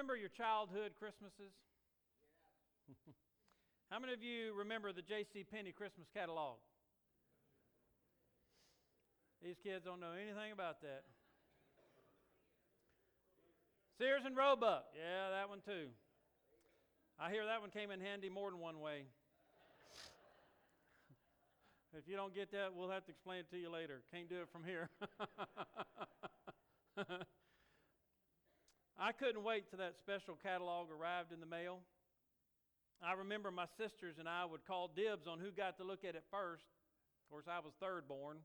remember your childhood Christmases? How many of you remember the J.C. Penney Christmas catalog? These kids don't know anything about that. Sears and Roebuck, yeah, that one too. I hear that one came in handy more than one way. if you don't get that, we'll have to explain it to you later. Can't do it from here. I couldn't wait till that special catalog arrived in the mail. I remember my sisters and I would call dibs on who got to look at it first. Of course, I was third born.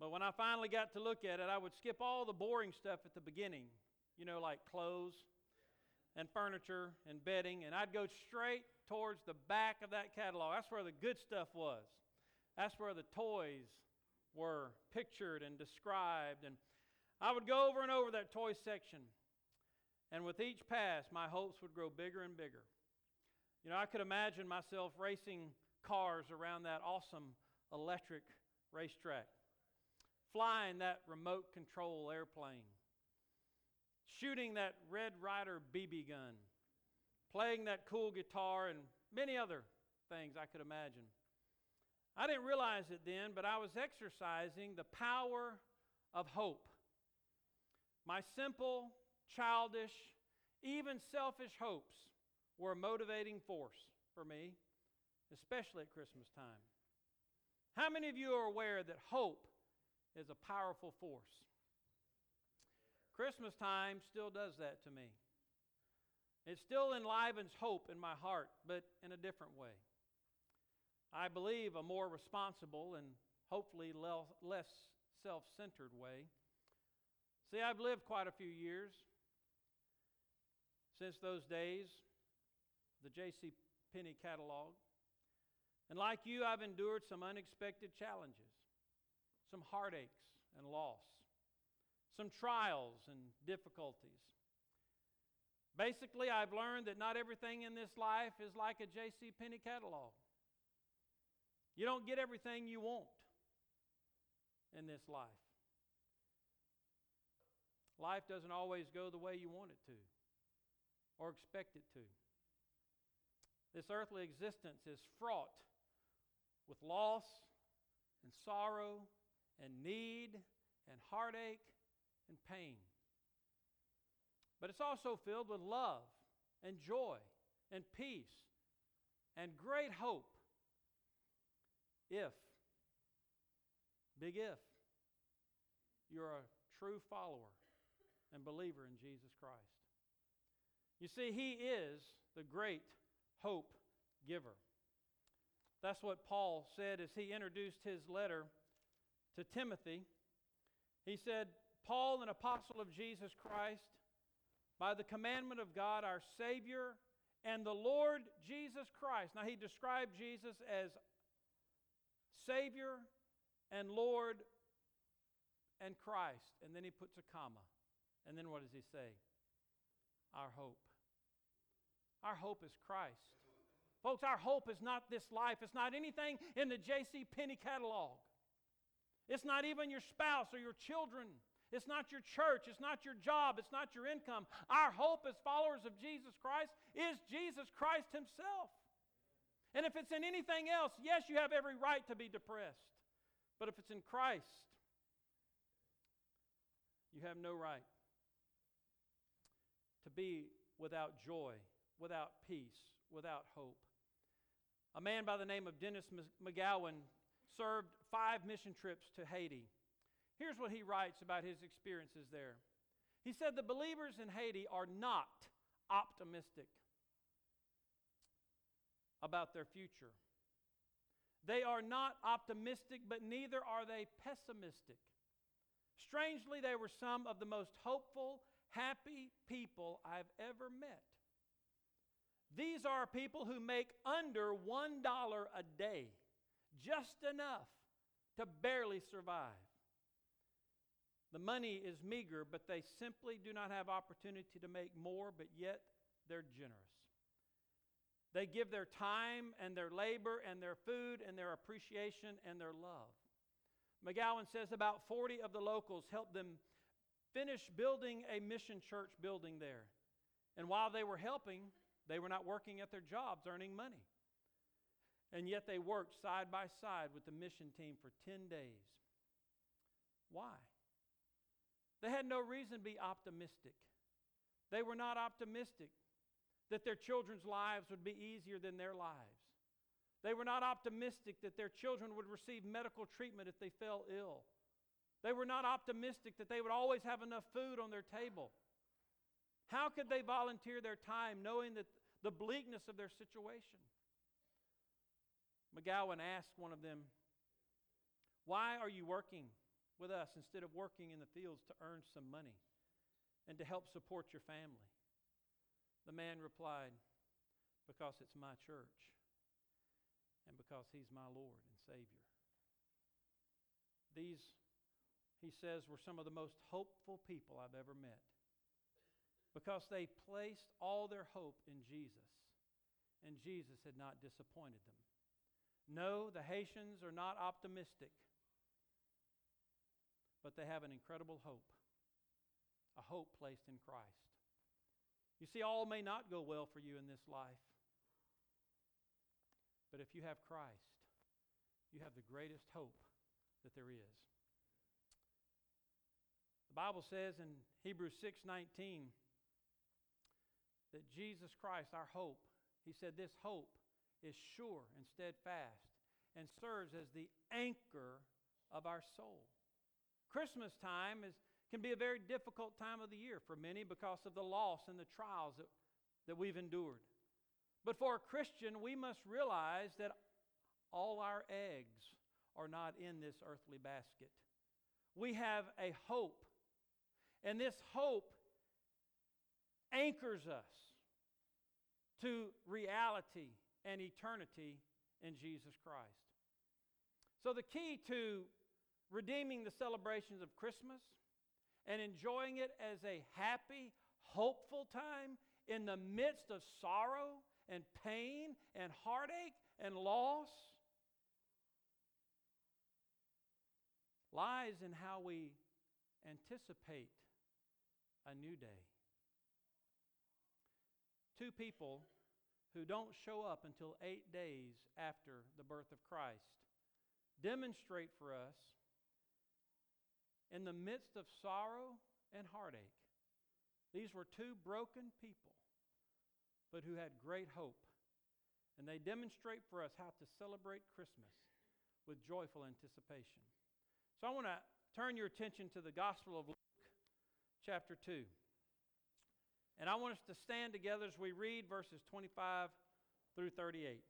But when I finally got to look at it, I would skip all the boring stuff at the beginning, you know, like clothes and furniture and bedding, and I'd go straight towards the back of that catalog. That's where the good stuff was. That's where the toys were pictured and described. And I would go over and over that toy section. And with each pass, my hopes would grow bigger and bigger. You know, I could imagine myself racing cars around that awesome electric racetrack flying that remote control airplane, shooting that Red Ryder BB gun, playing that cool guitar, and many other things I could imagine. I didn't realize it then, but I was exercising the power of hope. My simple, childish, even selfish hopes were a motivating force for me, especially at Christmas time. How many of you are aware that hope is a powerful force. Christmas time still does that to me. It still enlivens hope in my heart, but in a different way. I believe a more responsible and hopefully less self centered way. See, I've lived quite a few years since those days, the J.C. Penney catalog. And like you, I've endured some unexpected challenges some heartaches and loss, some trials and difficulties. Basically, I've learned that not everything in this life is like a J.C. Penney catalog. You don't get everything you want in this life. Life doesn't always go the way you want it to or expect it to. This earthly existence is fraught with loss and sorrow and need and heartache and pain. But it's also filled with love and joy and peace and great hope. If, big if, you're a true follower and believer in Jesus Christ. You see, He is the great hope giver. That's what Paul said as he introduced his letter to Timothy. He said, Paul, an apostle of Jesus Christ, by the commandment of God our Savior and the Lord Jesus Christ. Now, he described Jesus as Savior and Lord and Christ. And then he puts a comma. And then what does he say? Our hope. Our hope is Christ. Folks, our hope is not this life. It's not anything in the J.C. Penney catalog. It's not even your spouse or your children. It's not your church. It's not your job. It's not your income. Our hope as followers of Jesus Christ is Jesus Christ Himself. And if it's in anything else, yes, you have every right to be depressed. But if it's in Christ, you have no right to be without joy, without peace, without hope. A man by the name of Dennis McGowan served five mission trips to Haiti. Here's what he writes about his experiences there. He said, The believers in Haiti are not optimistic about their future. They are not optimistic, but neither are they pessimistic. Strangely, they were some of the most hopeful, happy people I've ever met. These are people who make under $1 a day, just enough to barely survive. The money is meager, but they simply do not have opportunity to make more, but yet they're generous. They give their time and their labor and their food and their appreciation and their love. McGowan says about 40 of the locals helped them finish building a mission church building there. And while they were helping, they were not working at their jobs earning money. And yet they worked side by side with the mission team for 10 days. Why? They had no reason to be optimistic. They were not optimistic that their children's lives would be easier than their lives. They were not optimistic that their children would receive medical treatment if they fell ill. They were not optimistic that they would always have enough food on their table. How could they volunteer their time knowing that the bleakness of their situation? McGowan asked one of them, Why are you working with us instead of working in the fields to earn some money and to help support your family? The man replied, Because it's my church and because he's my Lord and Savior. These, he says, were some of the most hopeful people I've ever met because they placed all their hope in Jesus, and Jesus had not disappointed them. No, the Haitians are not optimistic, but they have an incredible hope, a hope placed in Christ. You see, all may not go well for you in this life, but if you have Christ, you have the greatest hope that there is. The Bible says in Hebrews 6:19 that Jesus Christ, our hope, he said this hope is sure and steadfast and serves as the anchor of our soul. Christmas time is, can be a very difficult time of the year for many because of the loss and the trials that, that we've endured. But for a Christian, we must realize that all our eggs are not in this earthly basket. We have a hope, and this hope anchors us to reality and eternity in Jesus Christ. So, the key to redeeming the celebrations of Christmas and enjoying it as a happy, hopeful time in the midst of sorrow and pain and heartache and loss lies in how we anticipate a new day. Two people who don't show up until eight days after the birth of Christ demonstrate for us in the midst of sorrow and heartache. These were two broken people, but who had great hope. And they demonstrate for us how to celebrate Christmas with joyful anticipation. So I want to turn your attention to the Gospel of Luke, chapter 2. And I want us to stand together as we read verses 25 through 38.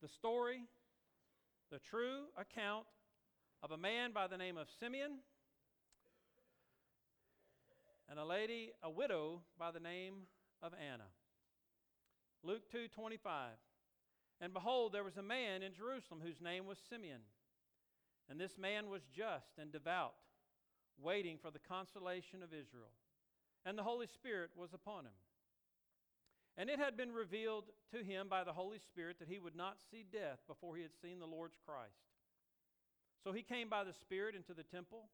The story, the true account of a man by the name of Simeon and a lady, a widow by the name of Anna. Luke 2:25. And behold, there was a man in Jerusalem whose name was Simeon. And this man was just and devout, waiting for the consolation of Israel and the Holy Spirit was upon him. And it had been revealed to him by the Holy Spirit that he would not see death before he had seen the Lord's Christ. So he came by the Spirit into the temple.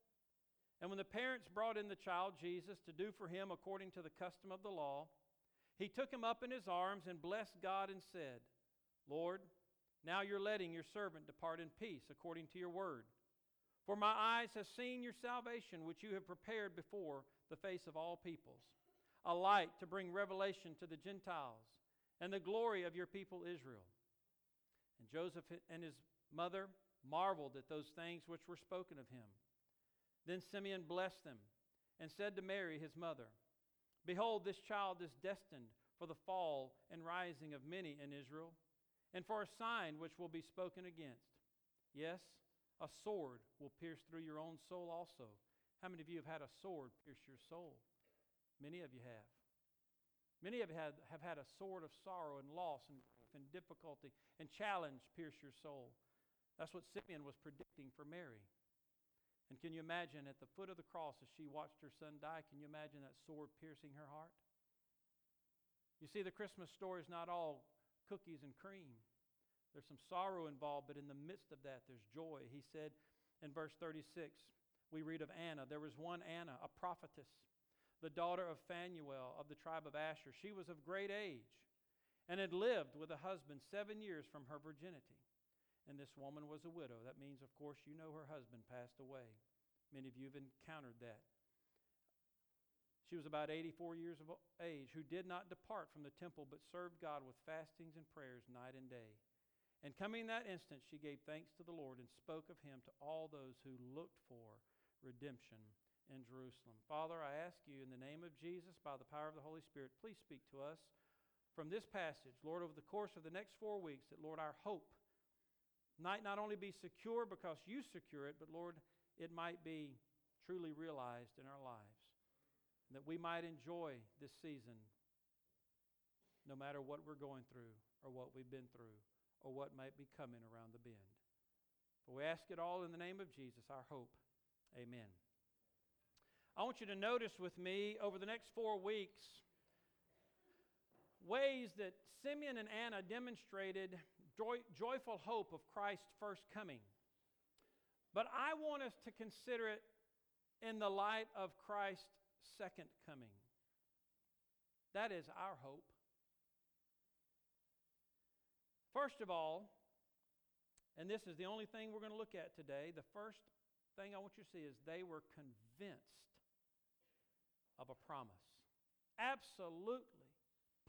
And when the parents brought in the child Jesus to do for him according to the custom of the law, he took him up in his arms and blessed God and said, Lord, now you're letting your servant depart in peace according to your word. For my eyes have seen your salvation, which you have prepared before the face of all peoples, a light to bring revelation to the Gentiles, and the glory of your people Israel. And Joseph and his mother marveled at those things which were spoken of him. Then Simeon blessed them and said to Mary, his mother, Behold, this child is destined for the fall and rising of many in Israel, and for a sign which will be spoken against. Yes, a sword will pierce through your own soul also how many of you have had a sword pierce your soul? Many of you have. Many of you have, have had a sword of sorrow and loss and, grief and difficulty and challenge pierce your soul. That's what Simeon was predicting for Mary. And can you imagine at the foot of the cross as she watched her son die, can you imagine that sword piercing her heart? You see, the Christmas story is not all cookies and cream. There's some sorrow involved, but in the midst of that, there's joy. He said in verse 36 we read of Anna. There was one Anna, a prophetess, the daughter of Phanuel of the tribe of Asher. She was of great age and had lived with a husband seven years from her virginity. And this woman was a widow. That means, of course, you know her husband passed away. Many of you have encountered that. She was about 84 years of age, who did not depart from the temple, but served God with fastings and prayers night and day. And coming that instant, she gave thanks to the Lord and spoke of him to all those who looked for redemption in Jerusalem. Father, I ask you in the name of Jesus, by the power of the Holy Spirit, please speak to us from this passage, Lord, over the course of the next four weeks, that, Lord, our hope might not only be secure because you secure it, but, Lord, it might be truly realized in our lives that we might enjoy this season no matter what we're going through or what we've been through or what might be coming around the bend. For we ask it all in the name of Jesus, our hope. Amen. I want you to notice with me over the next four weeks ways that Simeon and Anna demonstrated joy, joyful hope of Christ's first coming. But I want us to consider it in the light of Christ's second coming. That is our hope. First of all, and this is the only thing we're going to look at today, the first thing I want you to see is they were convinced of a promise. Absolutely,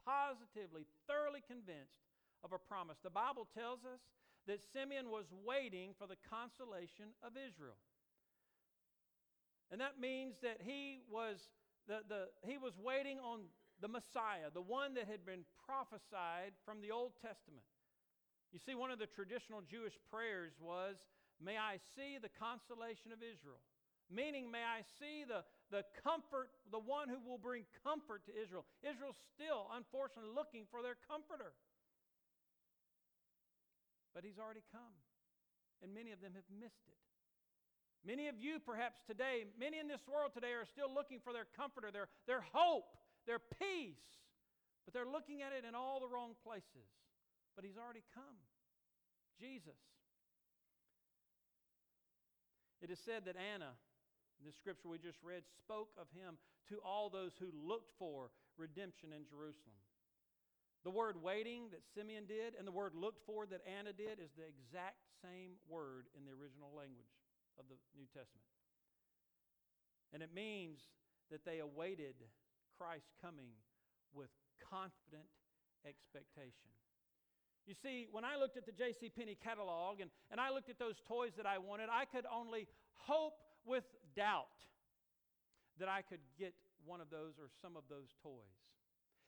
positively, thoroughly convinced of a promise. The Bible tells us that Simeon was waiting for the consolation of Israel. And that means that he was, the, the, he was waiting on the Messiah, the one that had been prophesied from the Old Testament. You see, one of the traditional Jewish prayers was, May I see the consolation of Israel. Meaning, may I see the, the comfort, the one who will bring comfort to Israel. Israel's still, unfortunately, looking for their comforter. But he's already come, and many of them have missed it. Many of you, perhaps today, many in this world today are still looking for their comforter, their, their hope, their peace, but they're looking at it in all the wrong places. But he's already come Jesus. It is said that Anna, in the scripture we just read, spoke of him to all those who looked for redemption in Jerusalem. The word waiting that Simeon did and the word looked for that Anna did is the exact same word in the original language of the New Testament. And it means that they awaited Christ's coming with confident expectation. You see, when I looked at the J.C. Penney catalog and, and I looked at those toys that I wanted, I could only hope with doubt that I could get one of those or some of those toys.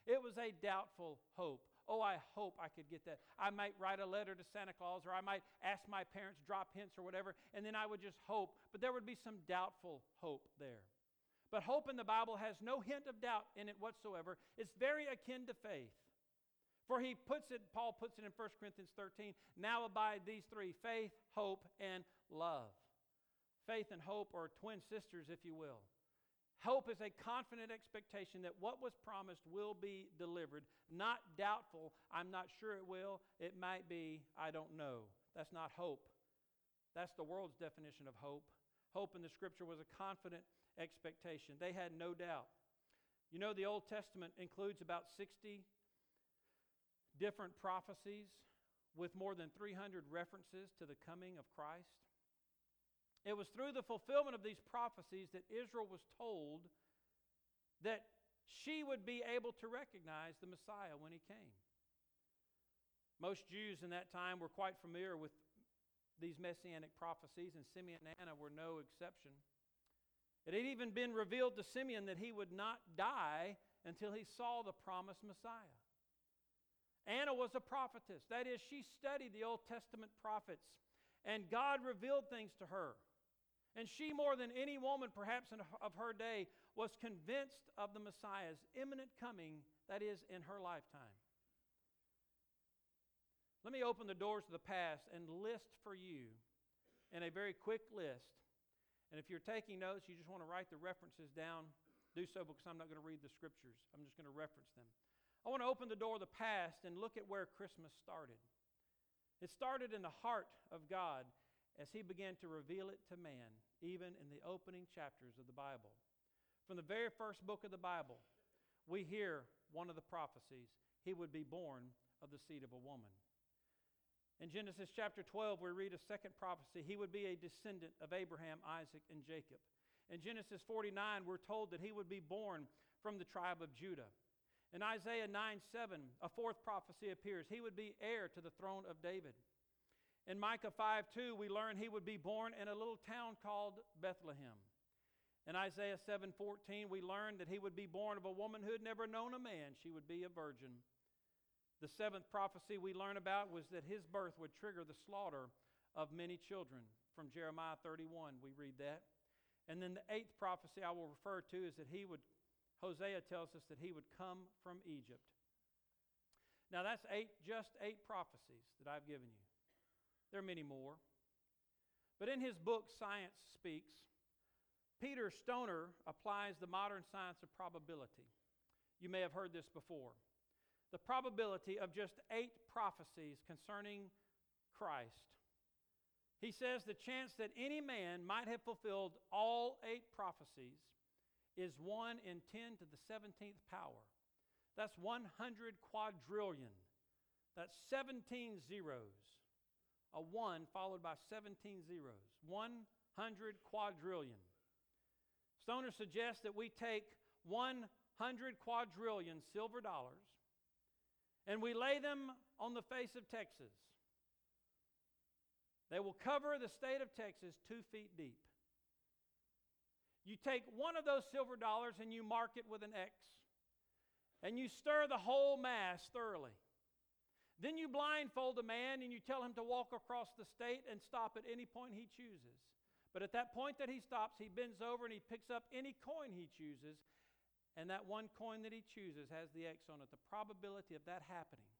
It was a doubtful hope. Oh, I hope I could get that. I might write a letter to Santa Claus or I might ask my parents drop hints or whatever, and then I would just hope. But there would be some doubtful hope there. But hope in the Bible has no hint of doubt in it whatsoever. It's very akin to faith. For he puts it, Paul puts it in 1 Corinthians 13, now abide these three faith, hope, and love. Faith and hope are twin sisters, if you will. Hope is a confident expectation that what was promised will be delivered, not doubtful, I'm not sure it will, it might be, I don't know. That's not hope. That's the world's definition of hope. Hope in the scripture was a confident expectation. They had no doubt. You know, the Old Testament includes about 60 different prophecies with more than 300 references to the coming of Christ. It was through the fulfillment of these prophecies that Israel was told that she would be able to recognize the Messiah when he came. Most Jews in that time were quite familiar with these messianic prophecies, and Simeon and Anna were no exception. It had even been revealed to Simeon that he would not die until he saw the promised Messiah. Anna was a prophetess. That is, she studied the Old Testament prophets, and God revealed things to her. And she, more than any woman perhaps of her day, was convinced of the Messiah's imminent coming, that is, in her lifetime. Let me open the doors of the past and list for you in a very quick list. And if you're taking notes, you just want to write the references down, do so because I'm not going to read the scriptures. I'm just going to reference them. I want to open the door of the past and look at where Christmas started. It started in the heart of God as he began to reveal it to man, even in the opening chapters of the Bible. From the very first book of the Bible, we hear one of the prophecies he would be born of the seed of a woman. In Genesis chapter 12, we read a second prophecy. He would be a descendant of Abraham, Isaac, and Jacob. In Genesis 49, we're told that he would be born from the tribe of Judah. In Isaiah 9 7, a fourth prophecy appears. He would be heir to the throne of David. In Micah 5 2, we learn he would be born in a little town called Bethlehem. In Isaiah 7:14, we learn that he would be born of a woman who had never known a man. She would be a virgin. The seventh prophecy we learn about was that his birth would trigger the slaughter of many children. From Jeremiah 31, we read that. And then the eighth prophecy I will refer to is that he would, Hosea tells us that he would come from Egypt. Now that's eight, just eight prophecies that I've given you. There are many more. But in his book, Science Speaks, Peter Stoner applies the modern science of probability. You may have heard this before the probability of just eight prophecies concerning Christ. He says the chance that any man might have fulfilled all eight prophecies is 1 in 10 to the 17th power. That's 100 quadrillion. That's 17 zeros. A 1 followed by 17 zeros. 100 quadrillion. Stoner suggests that we take 100 quadrillion silver dollars and we lay them on the face of Texas. They will cover the state of Texas two feet deep. You take one of those silver dollars and you mark it with an X, and you stir the whole mass thoroughly. Then you blindfold a man and you tell him to walk across the state and stop at any point he chooses. But at that point that he stops, he bends over and he picks up any coin he chooses and that one coin that he chooses has the X on it, the probability of that happening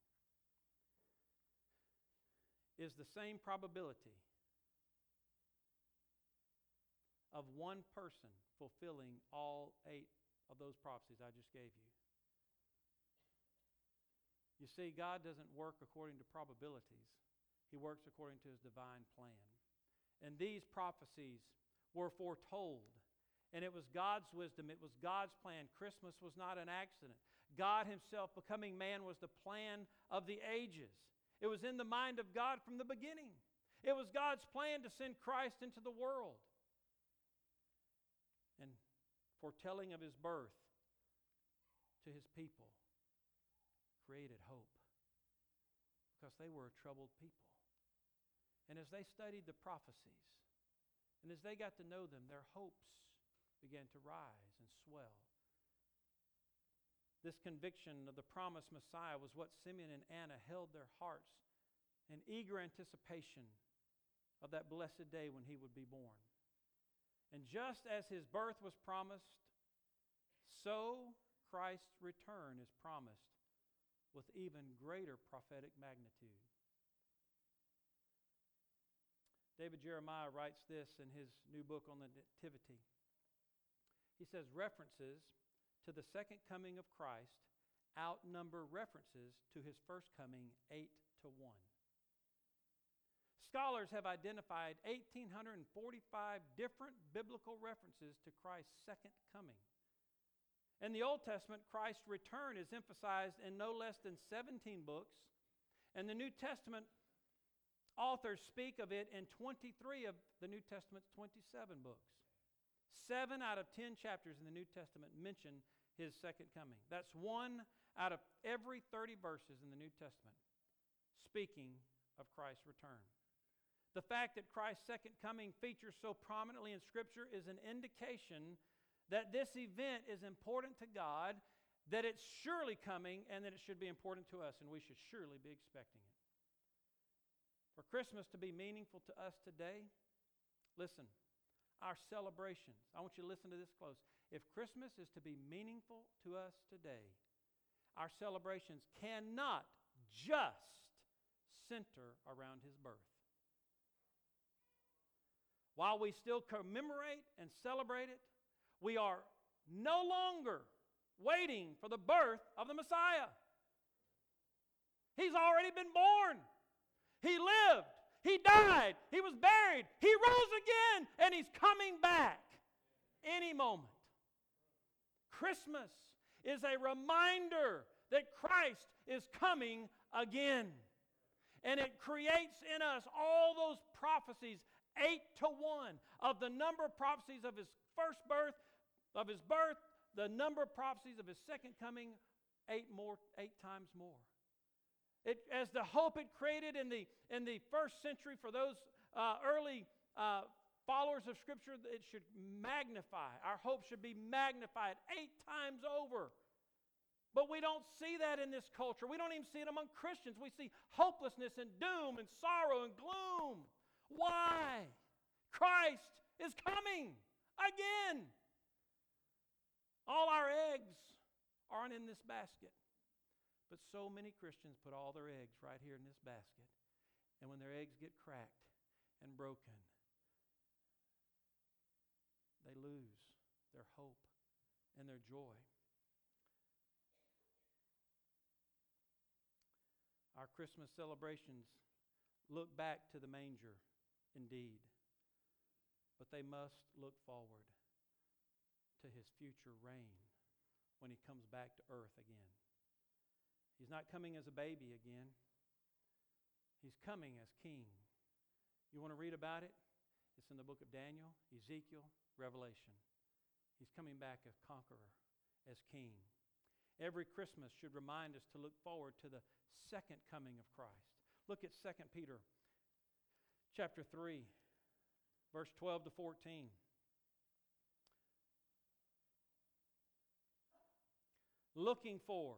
is the same probability of one person fulfilling all eight of those prophecies I just gave you. You see, God doesn't work according to probabilities, He works according to His divine plan. And these prophecies were foretold and it was God's wisdom, it was God's plan. Christmas was not an accident. God Himself becoming man was the plan of the ages. It was in the mind of God from the beginning. It was God's plan to send Christ into the world. Foretelling of His birth to His people created hope because they were a troubled people. And as they studied the prophecies, and as they got to know them, their hopes began to rise and swell. This conviction of the promised Messiah was what Simeon and Anna held their hearts in eager anticipation of that blessed day when he would be born. And just as his birth was promised, so Christ's return is promised with even greater prophetic magnitude. David Jeremiah writes this in his new book on the Nativity. He says references to the second coming of Christ outnumber references to his first coming 8 to 1. Scholars have identified 1,845 different biblical references to Christ's second coming. In the Old Testament, Christ's return is emphasized in no less than 17 books, and the New Testament authors speak of it in 23 of the New Testament's 27 books. Seven out of ten chapters in the New Testament mention his second coming. That's one out of every 30 verses in the New Testament speaking of Christ's return. The fact that Christ's second coming features so prominently in Scripture is an indication that this event is important to God, that it's surely coming, and that it should be important to us, and we should surely be expecting it. For Christmas to be meaningful to us today, listen, our celebrations. I want you to listen to this close. If Christmas is to be meaningful to us today, our celebrations cannot just center around his birth. While we still commemorate and celebrate it, we are no longer waiting for the birth of the Messiah. He's already been born. He lived. He died. He was buried. He rose again, and He's coming back any moment. Christmas is a reminder that Christ is coming again. And it creates in us all those prophecies, eight to one, of the number of prophecies of his first birth, of his birth, the number of prophecies of his second coming, eight more, eight times more. It, as the hope it created in the, in the first century for those uh, early uh, followers of Scripture, it should magnify. Our hope should be magnified eight times over. But we don't see that in this culture. We don't even see it among Christians. We see hopelessness and doom and sorrow and gloom. Why? Christ is coming again. All our eggs aren't in this basket. But so many Christians put all their eggs right here in this basket. And when their eggs get cracked and broken, they lose their hope and their joy. Our Christmas celebrations look back to the manger, indeed, but they must look forward to his future reign when he comes back to earth again. He's not coming as a baby again, he's coming as king. You want to read about it? It's in the book of Daniel, Ezekiel, Revelation. He's coming back as conqueror, as king. Every Christmas should remind us to look forward to the second coming of Christ. Look at 2 Peter chapter 3, verse 12 to 14. Looking for.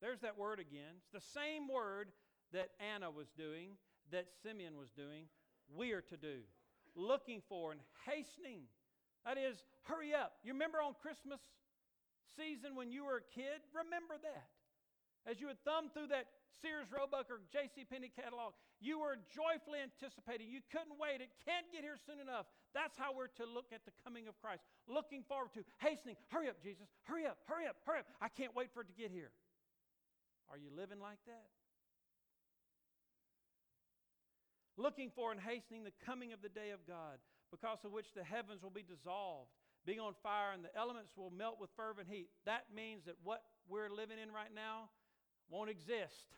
There's that word again. It's the same word that Anna was doing, that Simeon was doing, we are to do. Looking for and hastening. That is, hurry up. You remember on Christmas season when you were a kid? Remember that. As you would thumb through that Sears Roebuck or J.C. Penney catalog, you were joyfully anticipating. You couldn't wait. It can't get here soon enough. That's how we're to look at the coming of Christ. Looking forward to, hastening. Hurry up, Jesus. Hurry up, hurry up, hurry up. I can't wait for it to get here. Are you living like that? Looking for and hastening the coming of the day of God, because of which the heavens will be dissolved, being on fire, and the elements will melt with fervent heat. That means that what we're living in right now won't exist.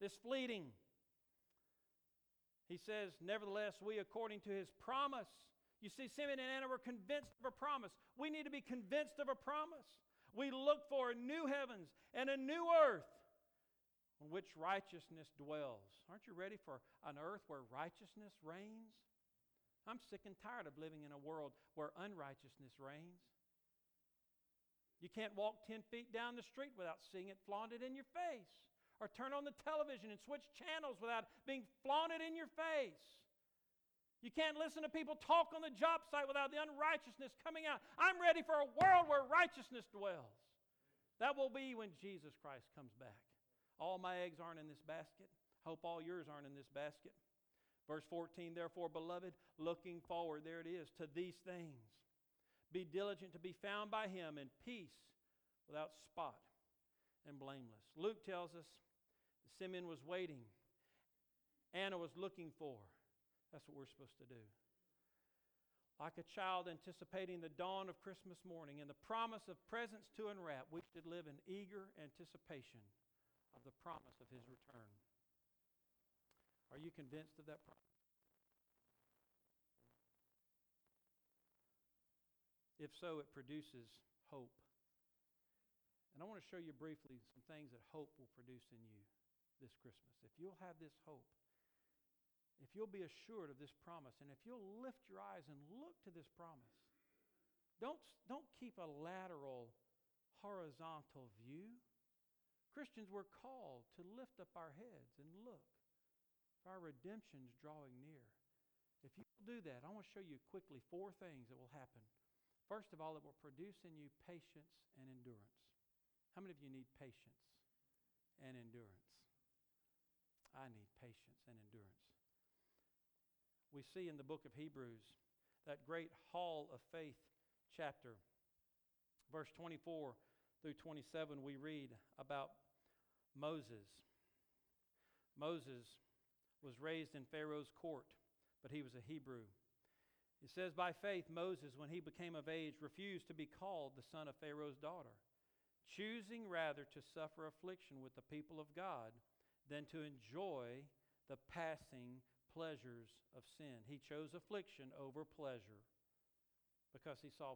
This fleeting. He says, Nevertheless, we, according to his promise, you see, Simeon and Anna were convinced of a promise. We need to be convinced of a promise. We look for new heavens and a new earth on which righteousness dwells. Aren't you ready for an earth where righteousness reigns? I'm sick and tired of living in a world where unrighteousness reigns. You can't walk 10 feet down the street without seeing it flaunted in your face, or turn on the television and switch channels without being flaunted in your face. You can't listen to people talk on the job site without the unrighteousness coming out. I'm ready for a world where righteousness dwells. That will be when Jesus Christ comes back. All my eggs aren't in this basket. Hope all yours aren't in this basket. Verse 14, therefore, beloved, looking forward, there it is, to these things be diligent to be found by him in peace, without spot and blameless. Luke tells us Simeon was waiting, Anna was looking for. That's what we're supposed to do. Like a child anticipating the dawn of Christmas morning and the promise of presents to unwrap, we should live in eager anticipation of the promise of his return. Are you convinced of that promise? If so, it produces hope. And I want to show you briefly some things that hope will produce in you this Christmas. If you'll have this hope, if you'll be assured of this promise, and if you'll lift your eyes and look to this promise, don't, don't keep a lateral, horizontal view. Christians, we're called to lift up our heads and look. For our redemption's drawing near. If you'll do that, I want to show you quickly four things that will happen First of all, it will produce in you patience and endurance. How many of you need patience and endurance? I need patience and endurance. We see in the book of Hebrews, that great hall of faith chapter, verse 24 through 27, we read about Moses. Moses was raised in Pharaoh's court, but he was a Hebrew. It says, By faith, Moses, when he became of age, refused to be called the son of Pharaoh's daughter, choosing rather to suffer affliction with the people of God than to enjoy the passing pleasures of sin. He chose affliction over pleasure because he saw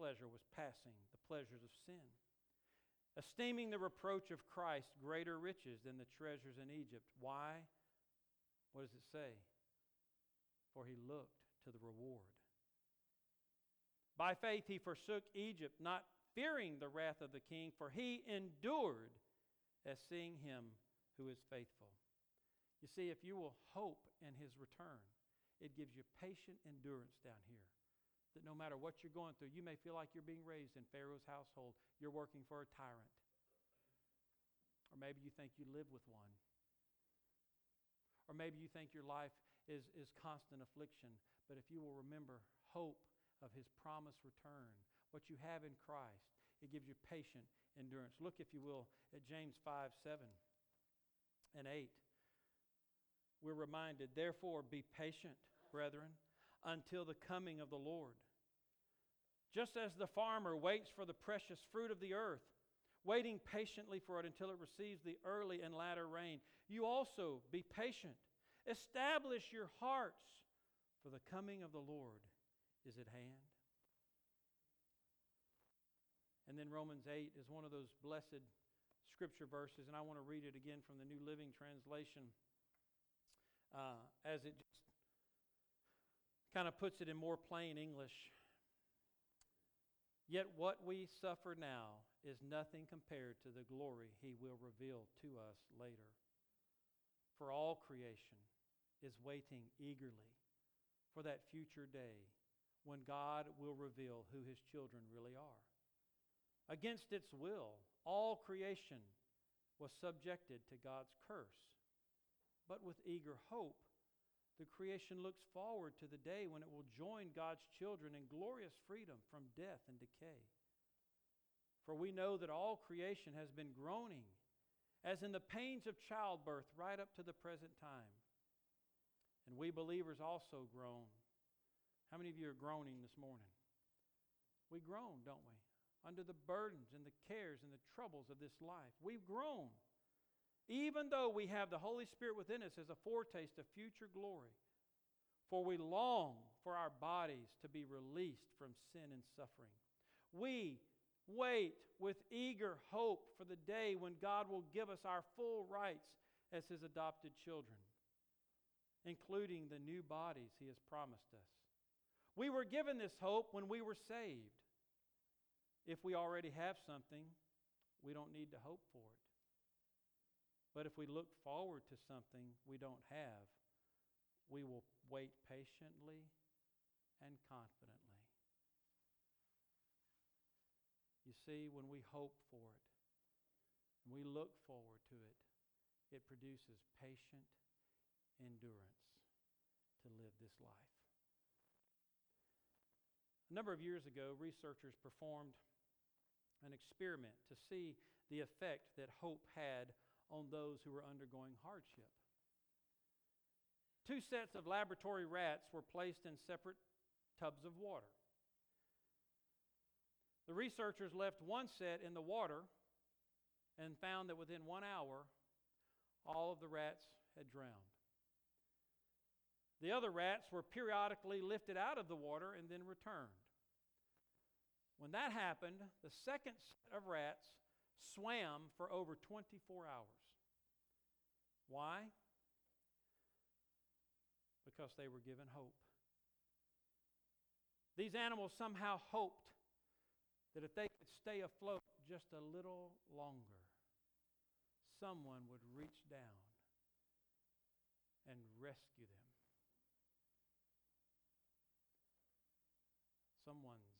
pleasure was passing, the pleasures of sin. Esteeming the reproach of Christ greater riches than the treasures in Egypt. Why? What does it say? For he looked to the reward. By faith he forsook Egypt, not fearing the wrath of the king, for he endured as seeing him who is faithful. You see, if you will hope in his return, it gives you patient endurance down here. That no matter what you're going through, you may feel like you're being raised in Pharaoh's household. You're working for a tyrant. Or maybe you think you live with one. Or maybe you think your life is, is constant affliction. But if you will remember hope of his promised return, what you have in Christ, it gives you patient endurance. Look, if you will, at James 5 7 and 8. We're reminded, therefore, be patient, brethren, until the coming of the Lord. Just as the farmer waits for the precious fruit of the earth, waiting patiently for it until it receives the early and latter rain, you also be patient. Establish your hearts, for the coming of the Lord is at hand. And then Romans 8 is one of those blessed scripture verses, and I want to read it again from the New Living Translation uh, as it just kind of puts it in more plain English. Yet what we suffer now is nothing compared to the glory he will reveal to us later. For all creation is waiting eagerly for that future day when God will reveal who his children really are. Against its will, all creation was subjected to God's curse. But with eager hope, the creation looks forward to the day when it will join God's children in glorious freedom from death and decay. For we know that all creation has been groaning, as in the pains of childbirth, right up to the present time. And we believers also groan. How many of you are groaning this morning? We groan, don't we? Under the burdens and the cares and the troubles of this life. We've grown. Even though we have the Holy Spirit within us as a foretaste of future glory. For we long for our bodies to be released from sin and suffering. We wait with eager hope for the day when God will give us our full rights as His adopted children, including the new bodies He has promised us. We were given this hope when we were saved. If we already have something, we don't need to hope for it. But if we look forward to something we don't have, we will wait patiently and confidently. You see, when we hope for it, and we look forward to it, it produces patient endurance to live this life. A number of years ago, researchers performed an experiment to see the effect that hope had on those who were undergoing hardship. Two sets of laboratory rats were placed in separate tubs of water. The researchers left one set in the water and found that within one hour, all of the rats had drowned. The other rats were periodically lifted out of the water and then returned. When that happened, the second set of rats swam for over 24 hours. Why? Because they were given hope. These animals somehow hoped that if they could stay afloat just a little longer, someone would reach down and rescue them. Someone's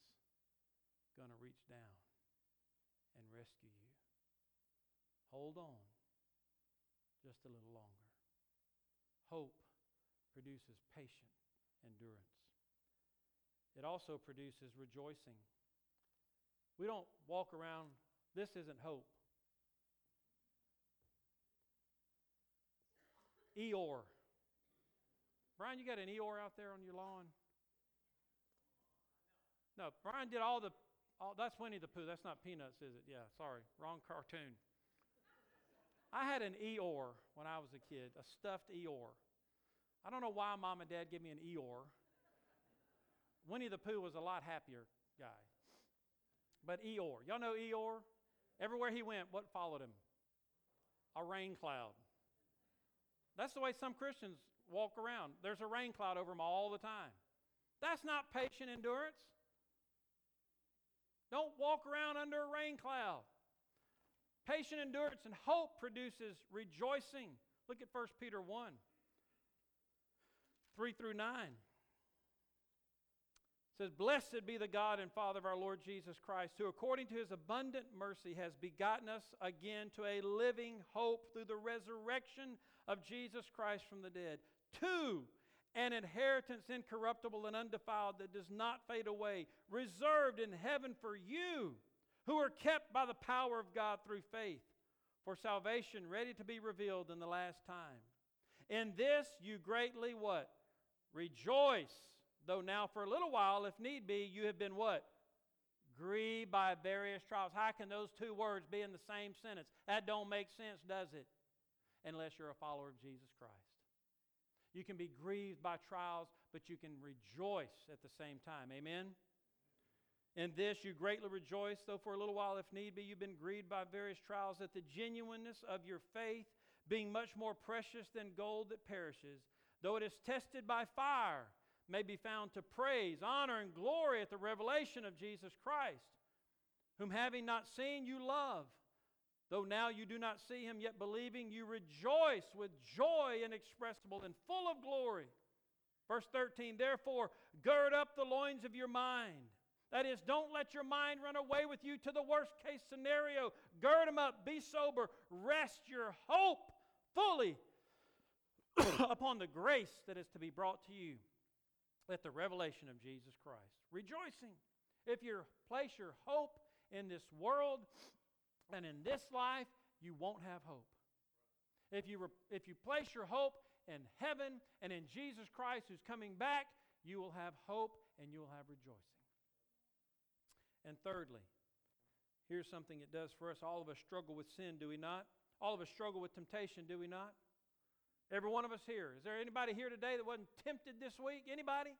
going to reach down and rescue you. Hold on just a little longer. Hope produces patient endurance. It also produces rejoicing. We don't walk around, this isn't hope. Eeyore. Brian, you got an Eeyore out there on your lawn? No, Brian did all the. All, that's Winnie the Pooh. That's not Peanuts, is it? Yeah, sorry, wrong cartoon. I had an Eeyore when I was a kid, a stuffed Eeyore. I don't know why mom and dad gave me an Eeyore. Winnie the Pooh was a lot happier guy. But Eeyore, y'all know Eeyore? Everywhere he went, what followed him? A rain cloud. That's the way some Christians walk around. There's a rain cloud over them all the time. That's not patient endurance. Don't walk around under a rain cloud. Patient endurance and hope produces rejoicing. Look at 1 Peter 1 3 through 9. It says, Blessed be the God and Father of our Lord Jesus Christ, who according to his abundant mercy has begotten us again to a living hope through the resurrection of Jesus Christ from the dead, to an inheritance incorruptible and undefiled that does not fade away, reserved in heaven for you, who are kept by the power of God through faith, for salvation ready to be revealed in the last time. In this you greatly what? Rejoice, though now for a little while, if need be, you have been what? Grieved by various trials. How can those two words be in the same sentence? That don't make sense, does it? Unless you're a follower of Jesus Christ. You can be grieved by trials, but you can rejoice at the same time. Amen? In this you greatly rejoice, though for a little while, if need be, you've been grieved by various trials, that the genuineness of your faith, being much more precious than gold that perishes, though it is tested by fire, may be found to praise, honor, and glory at the revelation of Jesus Christ, whom having not seen, you love. Though now you do not see him, yet believing, you rejoice with joy inexpressible and full of glory. Verse 13, therefore, gird up the loins of your mind. That is, don't let your mind run away with you to the worst case scenario. Gird them up, be sober, rest your hope fully upon the grace that is to be brought to you at the revelation of Jesus Christ. Rejoicing. If you place your hope in this world and in this life, you won't have hope. If you, re- if you place your hope in heaven and in Jesus Christ who's coming back, you will have hope and you will have rejoicing. And thirdly, here's something it does for us. All of us struggle with sin, do we not? All of us struggle with temptation, do we not? Every one of us here. Is there anybody here today that wasn't tempted this week? Anybody?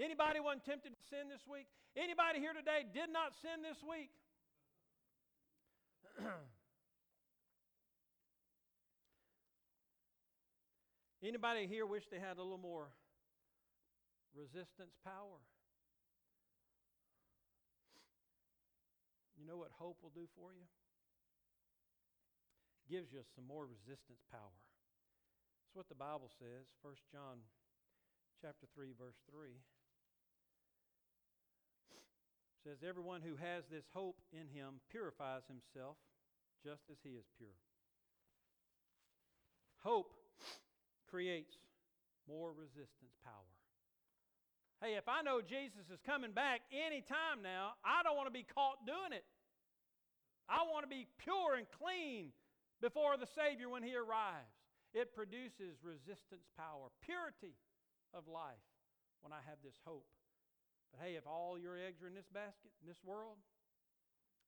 Anybody wasn't tempted to sin this week? Anybody here today did not sin this week? Anybody here wish they had a little more resistance power? You know what hope will do for you? It Gives you some more resistance power. That's what the Bible says, 1 John chapter 3 verse 3 says everyone who has this hope in him purifies himself just as he is pure. Hope creates more resistance power. Hey, if I know Jesus is coming back any time now, I don't want to be caught doing it. I want to be pure and clean before the Savior when He arrives. It produces resistance power, purity of life when I have this hope. But hey, if all your eggs are in this basket, in this world,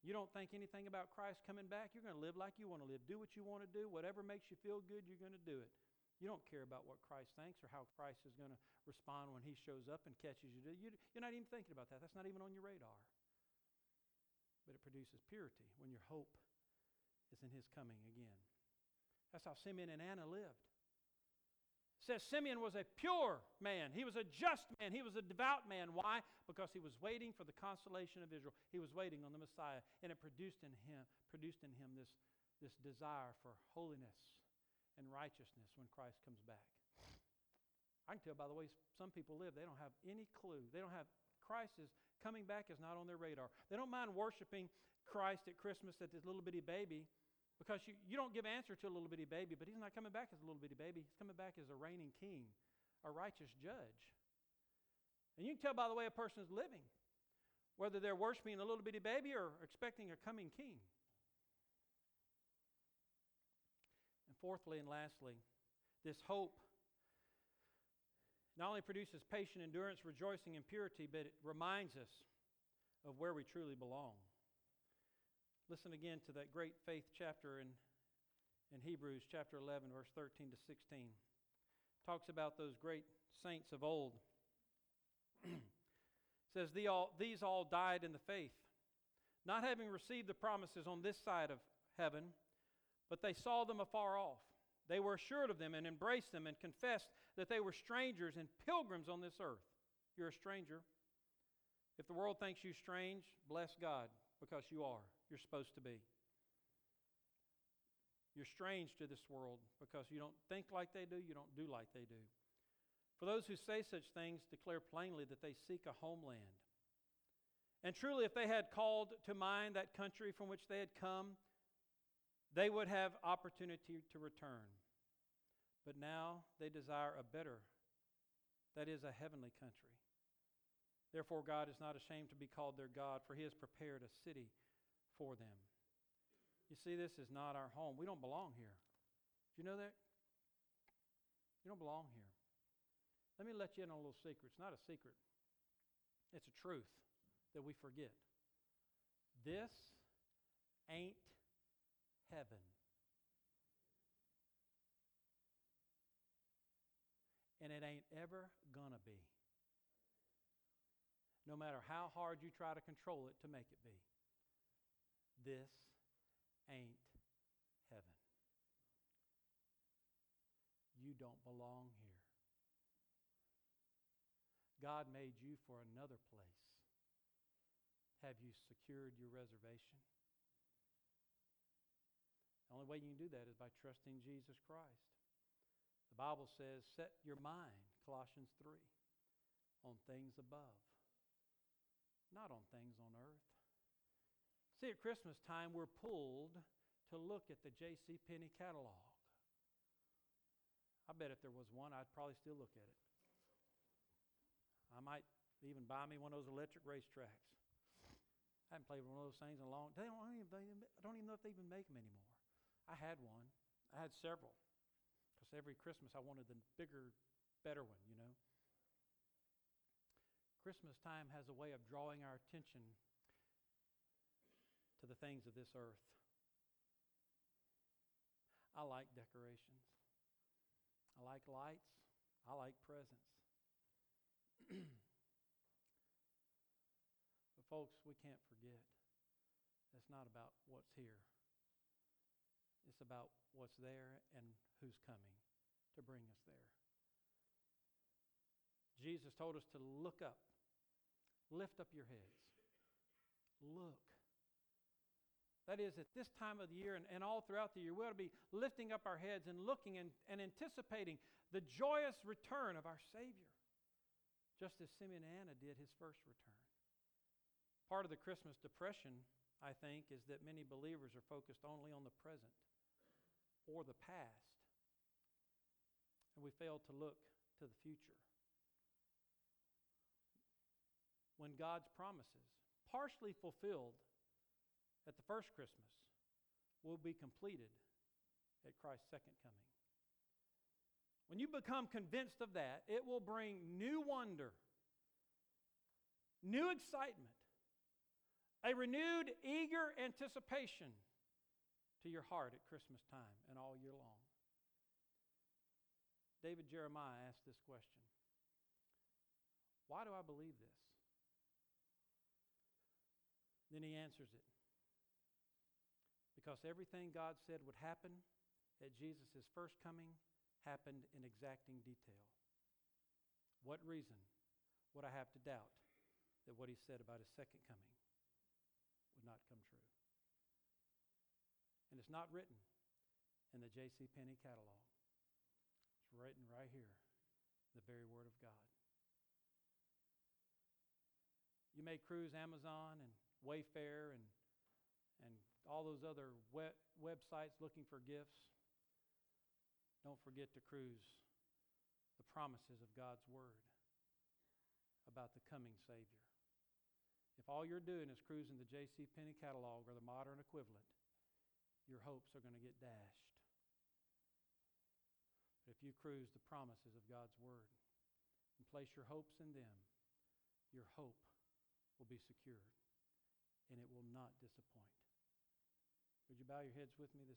you don't think anything about Christ coming back, you're going to live like you want to live. Do what you want to do. Whatever makes you feel good, you're going to do it. You don't care about what Christ thinks or how Christ is going to respond when he shows up and catches you. You're not even thinking about that. That's not even on your radar. But it produces purity when your hope is in his coming again. That's how Simeon and Anna lived says Simeon was a pure man. He was a just man. He was a devout man. Why? Because he was waiting for the consolation of Israel. He was waiting on the Messiah, and it produced in him produced in him this, this desire for holiness and righteousness when Christ comes back. I can tell by the way some people live, they don't have any clue. They don't have Christ is coming back is not on their radar. They don't mind worshiping Christ at Christmas at this little bitty baby because you, you don't give answer to a little bitty baby, but he's not coming back as a little bitty baby. He's coming back as a reigning king, a righteous judge. And you can tell by the way a person is living whether they're worshiping a little bitty baby or expecting a coming king. And fourthly and lastly, this hope not only produces patient endurance, rejoicing in purity, but it reminds us of where we truly belong. Listen again to that great faith chapter in, in Hebrews, chapter 11, verse 13 to 16. Talks about those great saints of old. says, These all died in the faith, not having received the promises on this side of heaven, but they saw them afar off. They were assured of them and embraced them and confessed that they were strangers and pilgrims on this earth. You're a stranger. If the world thinks you strange, bless God because you are. You're supposed to be. You're strange to this world because you don't think like they do, you don't do like they do. For those who say such things declare plainly that they seek a homeland. And truly, if they had called to mind that country from which they had come, they would have opportunity to return. But now they desire a better, that is, a heavenly country. Therefore, God is not ashamed to be called their God, for he has prepared a city for them. You see, this is not our home. We don't belong here. Do you know that? You don't belong here. Let me let you in on a little secret. It's not a secret, it's a truth that we forget. This ain't heaven. It ain't ever gonna be. No matter how hard you try to control it to make it be. This ain't heaven. You don't belong here. God made you for another place. Have you secured your reservation? The only way you can do that is by trusting Jesus Christ. The Bible says, set your mind, Colossians 3, on things above, not on things on earth. See, at Christmas time, we're pulled to look at the J.C. Penney catalog. I bet if there was one, I'd probably still look at it. I might even buy me one of those electric racetracks. I haven't played one of those things in a long time. I don't even know if they even make them anymore. I had one. I had several. Every Christmas I wanted the bigger, better one, you know. Christmas time has a way of drawing our attention to the things of this earth. I like decorations. I like lights. I like presents. but, folks, we can't forget it's not about what's here, it's about what's there and who's coming to bring us there. Jesus told us to look up, lift up your heads, look. That is, at this time of the year and, and all throughout the year, we ought to be lifting up our heads and looking and, and anticipating the joyous return of our Savior, just as Simeon and Anna did his first return. Part of the Christmas depression, I think, is that many believers are focused only on the present or the past, and we fail to look to the future. When God's promises, partially fulfilled, at the first Christmas will be completed at Christ's second coming. When you become convinced of that, it will bring new wonder, new excitement, a renewed, eager anticipation to your heart at Christmas time and all year long. David Jeremiah asked this question Why do I believe this? Then he answers it because everything God said would happen at Jesus' first coming happened in exacting detail. What reason would I have to doubt that what he said about his second coming would not come true? And it's not written in the J.C. Penney catalog. Written right here, the very Word of God. You may cruise Amazon and Wayfair and, and all those other web, websites looking for gifts, don't forget to cruise the promises of God's Word about the coming Savior. If all you're doing is cruising the J.C. Penney catalog or the modern equivalent, your hopes are going to get dashed. But if you cruise the promises of God's Word, and place your hopes in them, your hope will be secured and it will not disappoint. Would you bow your heads with me this